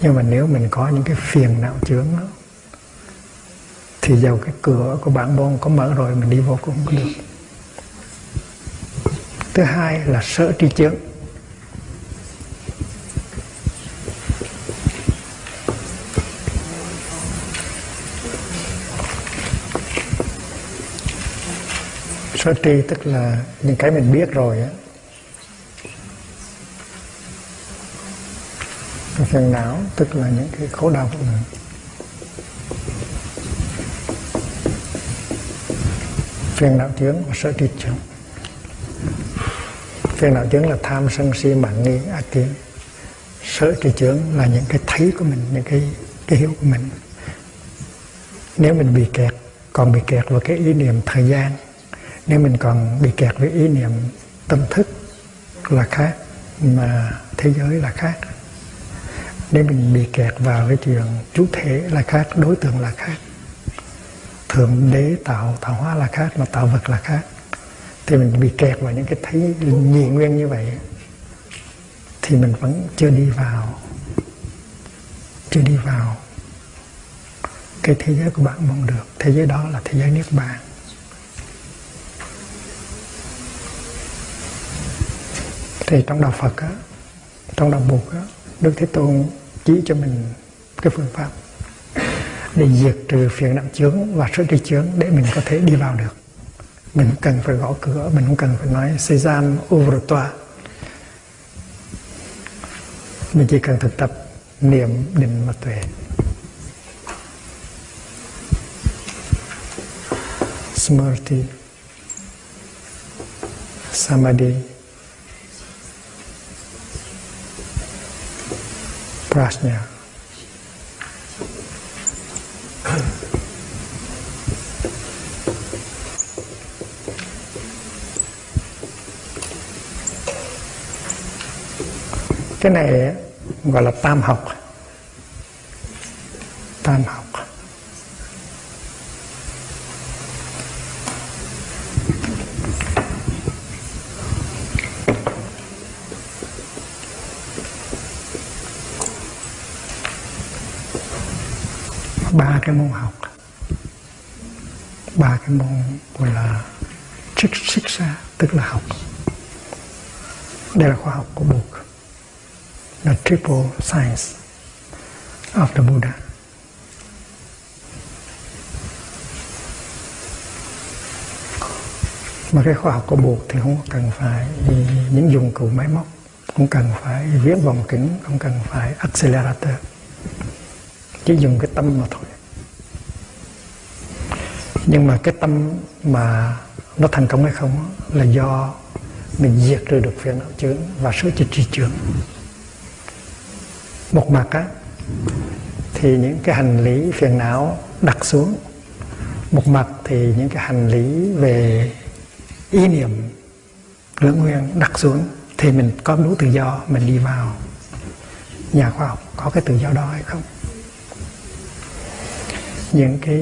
Nhưng mà nếu mình có những cái phiền não chướng đó, thì dầu cái cửa của bản môn có mở rồi, mình đi vô cũng không có được. Thứ hai là sợ tri chướng. Sở tri tức là những cái mình biết rồi á. Phiền não tức là những cái khổ đau của mình. Phiền não chướng và sở tri chướng Phiền não chướng là tham sân si mạng nghi ác kiến. Sở tri chướng là những cái thấy của mình Những cái, cái hiểu của mình. Nếu mình bị kẹt Còn bị kẹt vào cái ý niệm thời gian nếu mình còn bị kẹt với ý niệm tâm thức là khác, mà thế giới là khác. Nếu mình bị kẹt vào cái chuyện chủ thể là khác, đối tượng là khác. Thượng đế tạo tạo hóa là khác, mà tạo vật là khác. Thì mình bị kẹt vào những cái thấy nhị nguyên như vậy, thì mình vẫn chưa đi vào, chưa đi vào cái thế giới của bạn mong được. Thế giới đó là thế giới niết bàn. Thì trong đạo Phật á, trong đạo Bụt á, Đức Thế Tôn chỉ cho mình cái phương pháp để diệt trừ phiền não chướng và sự tri chướng để mình có thể đi vào được. Mình không cần phải gõ cửa mình không cần phải nói sesam ouvre toi mình chỉ cần thực tập niệm định mà tuệ. Smrti Samadhi prajna. Cái này gọi là tam học. Tam học. Ba cái môn học. Ba cái môn gọi là trích xích xa tức là học. Đây là khoa học của Buddha là triple science of the Buddha. Mà cái khoa học của buộc thì không cần phải những dụng cụ máy móc, không cần phải viết vòng kính, không cần phải accelerator chỉ dùng cái tâm mà thôi. Nhưng mà cái tâm mà nó thành công hay không là do mình diệt trừ được phiền não chướng và sửa chữa trì chướng. Một mặt á, thì những cái hành lý phiền não đặt xuống. Một mặt thì những cái hành lý về ý niệm lưỡng nguyên đặt xuống, thì mình có đủ tự do mình đi vào. Nhà khoa học có cái tự do đó hay không? Những cái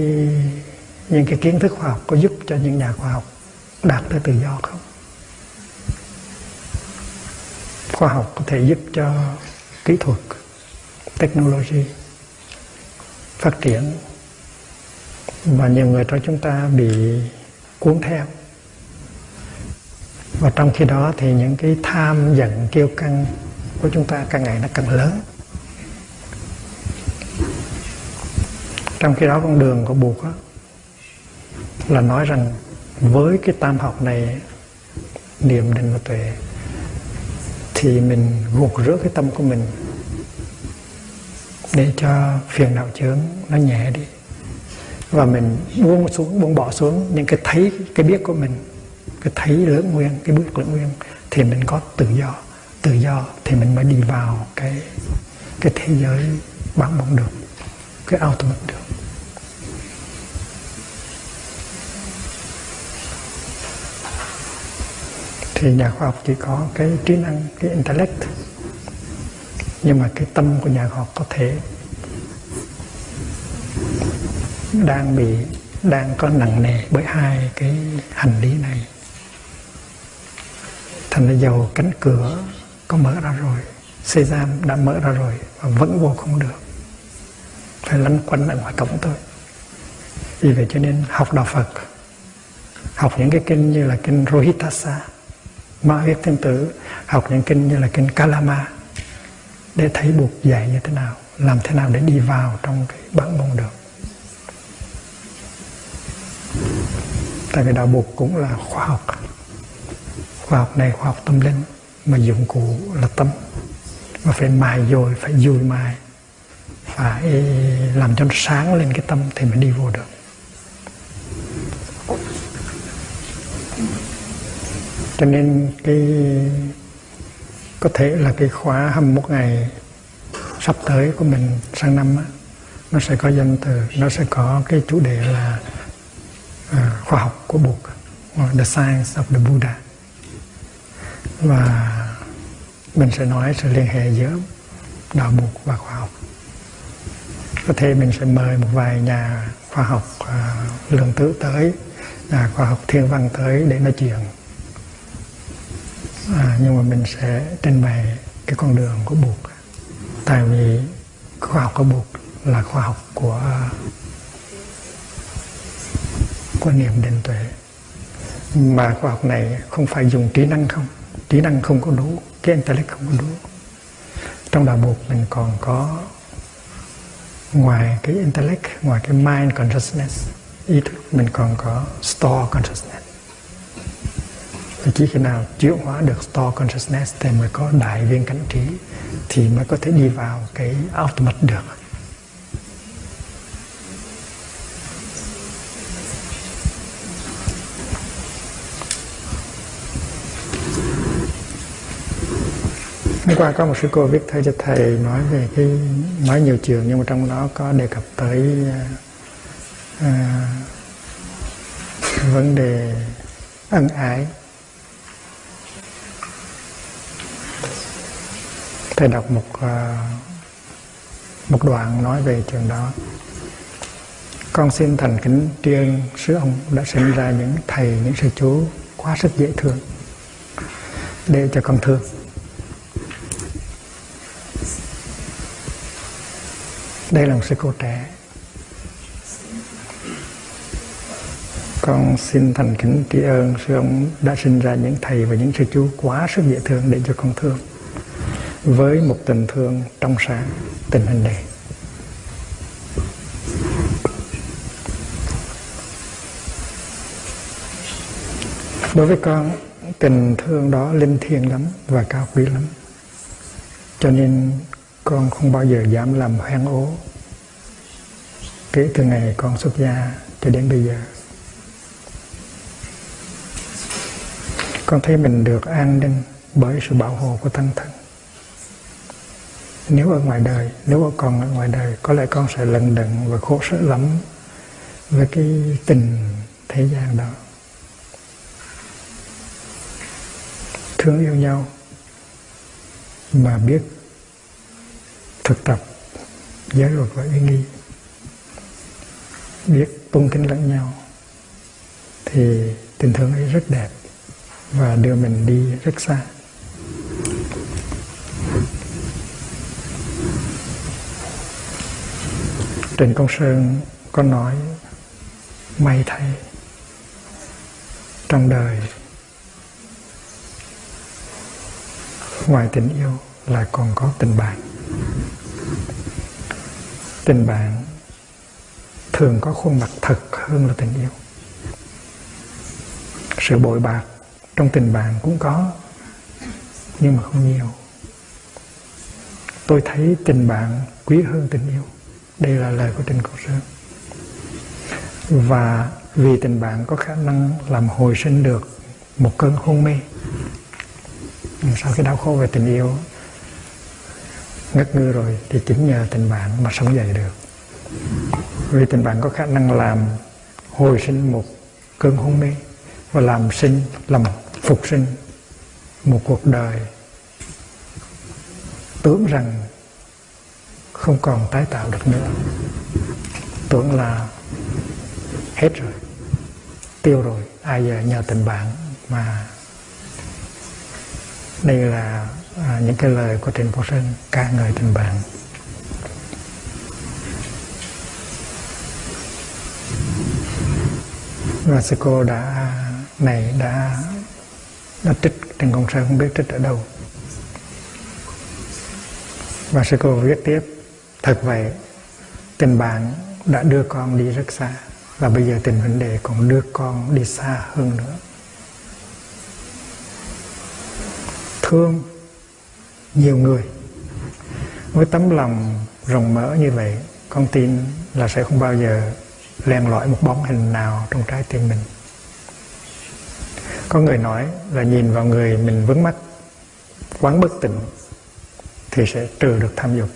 những cái kiến thức khoa học có giúp cho những nhà khoa học đạt tới tự do không? Khoa học có thể giúp cho kỹ thuật, technology phát triển và nhiều người trong chúng ta bị cuốn theo. Và trong khi đó thì những cái tham giận, kiêu căng của chúng ta càng ngày nó càng lớn. Trong khi đó con đường của buộc đó, là nói rằng với cái tam học này niệm định và tuệ thì mình gột rửa cái tâm của mình để cho phiền não chướng nó nhẹ đi. Và mình buông xuống buông bỏ xuống những cái thấy cái biết của mình cái thấy lớn nguyên cái bước lớn nguyên thì mình có tự do. Tự do thì mình mới đi vào cái cái thế giới bản mong được cái ultimate được. Thì nhà khoa học chỉ có cái trí năng, cái intellect. Nhưng mà cái tâm của nhà khoa học có thể đang bị, đang có nặng nề bởi hai cái hành lý này. Thành ra dầu cánh cửa có mở ra rồi xe giam đã mở ra rồi và vẫn vô không được phải lăn quanh ở ngoài cổng thôi vì vậy cho nên học đạo Phật, học những cái kinh như là kinh Rohitasa, Ma Huyết Thiên Tử, học những kinh như là kinh Kalama, để thấy buộc dạy như thế nào, làm thế nào để đi vào trong cái bản môn được. Tại vì đạo buộc cũng là khoa học. Khoa học này, khoa học tâm linh mà dụng cụ là tâm. Mà phải mài dồi, phải dùi mài phải ờ, làm cho nó sáng lên cái tâm thì mới đi vô được. Cho nên cái có thể là cái khóa 21 ngày sắp tới của mình sang năm á, nó sẽ có danh từ nó sẽ có cái chủ đề là uh, khoa học của Bụt, ờ, The Science of the Buddha. Và mình sẽ nói sự liên hệ giữa đạo Bụt và khoa học có thể mình sẽ mời một vài nhà khoa học uh, lượng tử tới nhà khoa học thiên văn tới để nói chuyện. À, nhưng mà mình sẽ trình bày cái con đường của buộc. Tại vì khoa học của buộc là khoa học của à, của niệm định tuệ. Mà khoa học này không phải dùng trí năng không? Trí năng không có đủ cái intellect không có đủ. Trong đạo buộc mình còn có ngoài cái intellect, ngoài cái mind consciousness, ý thức mình còn có store consciousness. Và chỉ khi nào chuyển hóa được store consciousness thì mới có đại viên cảnh trí, thì mới có thể đi vào cái ultimate được. Hôm qua có một sư cô viết thơ cho thầy nói về cái nói nhiều trường nhưng mà trong đó có đề cập tới à, à, vấn đề ân ái. Thầy đọc một à, một đoạn nói về trường đó. Con xin thành kính tri ân sư ông đã sinh ra những thầy những sư chú quá sức dễ thương để cho con thương. Đây là một sư cô trẻ. Con xin thành kính tri ơn sư ông đã sinh ra những thầy và những sư chú quá sức dễ thương để cho con thương. Với một tình thương trong sáng, tình hình này. Đối với con, tình thương đó linh thiêng lắm và cao quý lắm. Cho nên con không bao giờ dám làm hoang ố. Kể từ ngày con xuất gia cho đến bây giờ. Con thấy mình được an ninh bởi sự bảo hộ của tăng thân nếu ở ngoài đời, nếu còn ở ngoài đời, có lẽ con sẽ lận đận và khổ sở lắm với cái tình thế gian đó. Thương yêu nhau mà biết thực tập giới luật và ý nghi biết tôn kính lẫn nhau thì tình thương ấy rất đẹp và đưa mình đi rất xa. Trịnh Công Sơn có nói, may thay, trong đời ngoài tình yêu lại còn có tình bạn tình bạn thường có khuôn mặt thật hơn là tình yêu. Sự bội bạc trong tình bạn cũng có, nhưng mà không nhiều. Tôi thấy tình bạn quý hơn tình yêu. Đây là lời của Trình Cầu Sơn. Và vì tình bạn có khả năng làm hồi sinh được một cơn hôn mê, sau cái đau khổ về tình yêu ngất ngư rồi thì chính nhờ tình bạn mà sống dậy được. Vì tình bạn có khả năng làm hồi sinh một cơn hôn mê và làm sinh, làm phục sinh một cuộc đời tưởng rằng không còn tái tạo được nữa. Tưởng là hết rồi, tiêu rồi. Ai giờ nhờ tình bạn mà? Đây là à, những cái lời của Trịnh Phổ Sơn ca ngợi tình bạn. Và sư cô đã này đã đã trích Trịnh Công Sơn không biết trích ở đâu. Và sư cô viết tiếp thật vậy tình bạn đã đưa con đi rất xa và bây giờ tình vấn đề còn đưa con đi xa hơn nữa. Thương nhiều người. Với tấm lòng rộng mở như vậy, con tin là sẽ không bao giờ len lỏi một bóng hình nào trong trái tim mình. Có người nói là nhìn vào người mình vướng mắt quán bất tịnh thì sẽ trừ được tham dục.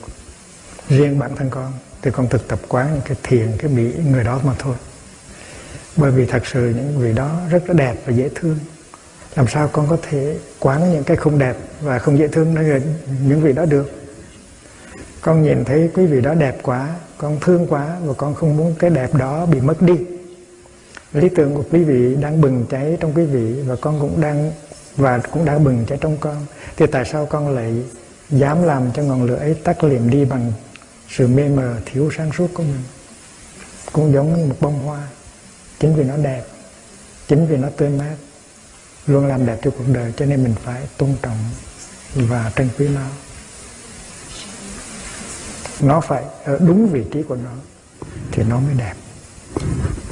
Riêng bản thân con, thì con thực tập quán cái thiền, cái mỹ người đó mà thôi. Bởi vì thật sự những vị đó rất là đẹp và dễ thương làm sao con có thể quán những cái không đẹp và không dễ thương nơi những vị đó được? Con nhìn thấy quý vị đó đẹp quá, con thương quá và con không muốn cái đẹp đó bị mất đi. Lý tưởng của quý vị đang bừng cháy trong quý vị và con cũng đang, và cũng đã bừng cháy trong con. Thì tại sao con lại dám làm cho ngọn lửa ấy tắt liệm đi bằng sự mê mờ thiếu sáng suốt của mình? Cũng giống như một bông hoa. Chính vì nó đẹp, chính vì nó tươi mát luôn làm đẹp cho cuộc đời cho nên mình phải tôn trọng và trân quý nó. Nó phải ở đúng vị trí của nó thì nó mới đẹp.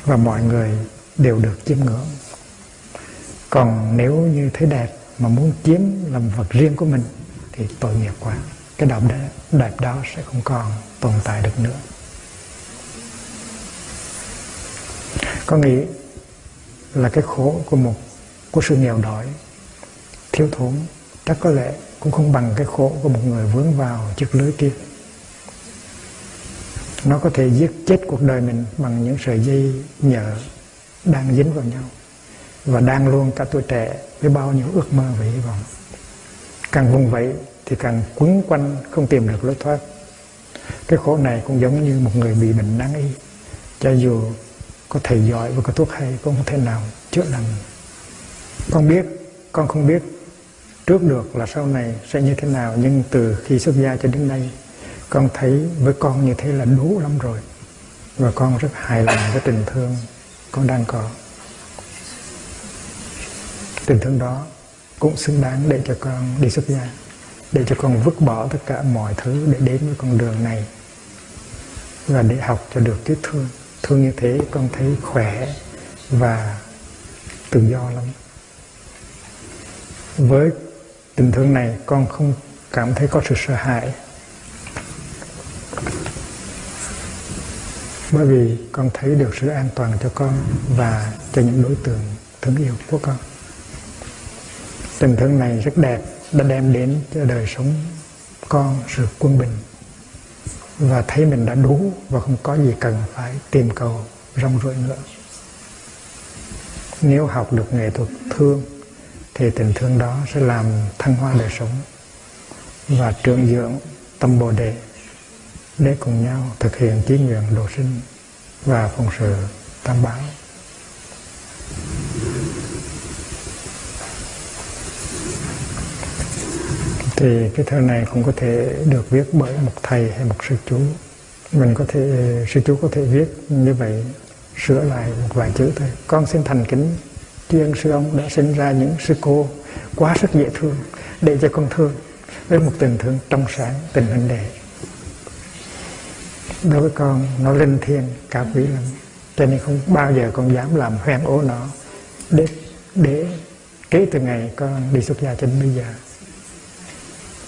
Và mọi người đều được chiêm ngưỡng. Còn nếu như thấy đẹp mà muốn chiếm làm vật riêng của mình thì tội nghiệp quá. Cái đẹp đó, đẹp đó sẽ không còn tồn tại được nữa. Có nghĩ là cái khổ của một của sự nghèo đói, thiếu thốn, chắc có lẽ cũng không bằng cái khổ của một người vướng vào chiếc lưới kia. Nó có thể giết chết cuộc đời mình bằng những sợi dây nhợ đang dính vào nhau và đang luôn cả tuổi trẻ với bao nhiêu ước mơ và hy vọng. Càng vùng vẫy thì càng quấn quanh không tìm được lối thoát. Cái khổ này cũng giống như một người bị bệnh nan y. Cho dù có thầy giỏi và có thuốc hay cũng không thể nào chữa lành con biết, con không biết trước được là sau này sẽ như thế nào, nhưng từ khi xuất gia cho đến nay, con thấy với con như thế là đủ lắm rồi. Và con rất hài lòng với tình thương con đang có. Tình thương đó cũng xứng đáng để cho con đi xuất gia, để cho con vứt bỏ tất cả mọi thứ để đến với con đường này. Và để học cho được cái thương. Thương như thế con thấy khỏe và tự do lắm với tình thương này, con không cảm thấy có sự sợ hãi. Bởi vì con thấy được sự an toàn cho con và cho những đối tượng thương yêu của con. Tình thương này rất đẹp, đã đem đến cho đời sống con sự quân bình. Và thấy mình đã đủ và không có gì cần phải tìm cầu rong ruổi nữa. Nếu học được nghệ thuật thương thì tình thương đó sẽ làm thăng hoa đời sống và trưởng dưỡng tâm bồ đề để cùng nhau thực hiện chí nguyện độ sinh và phụng sự tam bảo. Thì cái thơ này cũng có thể được viết bởi một thầy hay một sư chú. Mình có thể, sư chú có thể viết như vậy, sửa lại một vài chữ thôi. Con xin thành kính chuyên sư ông đã sinh ra những sư cô quá sức dễ thương, để cho con thương với một tình thương trong sáng, tình huynh đệ đối với con, nó linh thiêng, cao quý lắm, cho nên không bao giờ con dám làm hoen ố nó. Để để kể từ ngày con đi xuất gia cho đến bây giờ,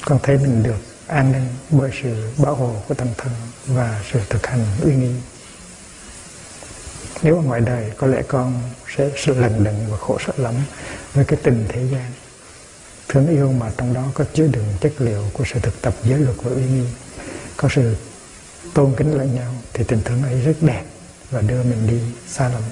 con thấy mình được an ninh bởi sự bảo hộ của tâm thần và sự thực hành uy nghi nếu ở ngoài đời, có lẽ con sẽ sự lần đận và khổ sở lắm với cái tình thế gian. Thương yêu mà trong đó có chứa đựng chất liệu của sự thực tập giới luật và uy nghi, có sự tôn kính lẫn nhau, thì tình thương ấy rất đẹp và đưa mình đi xa lắm.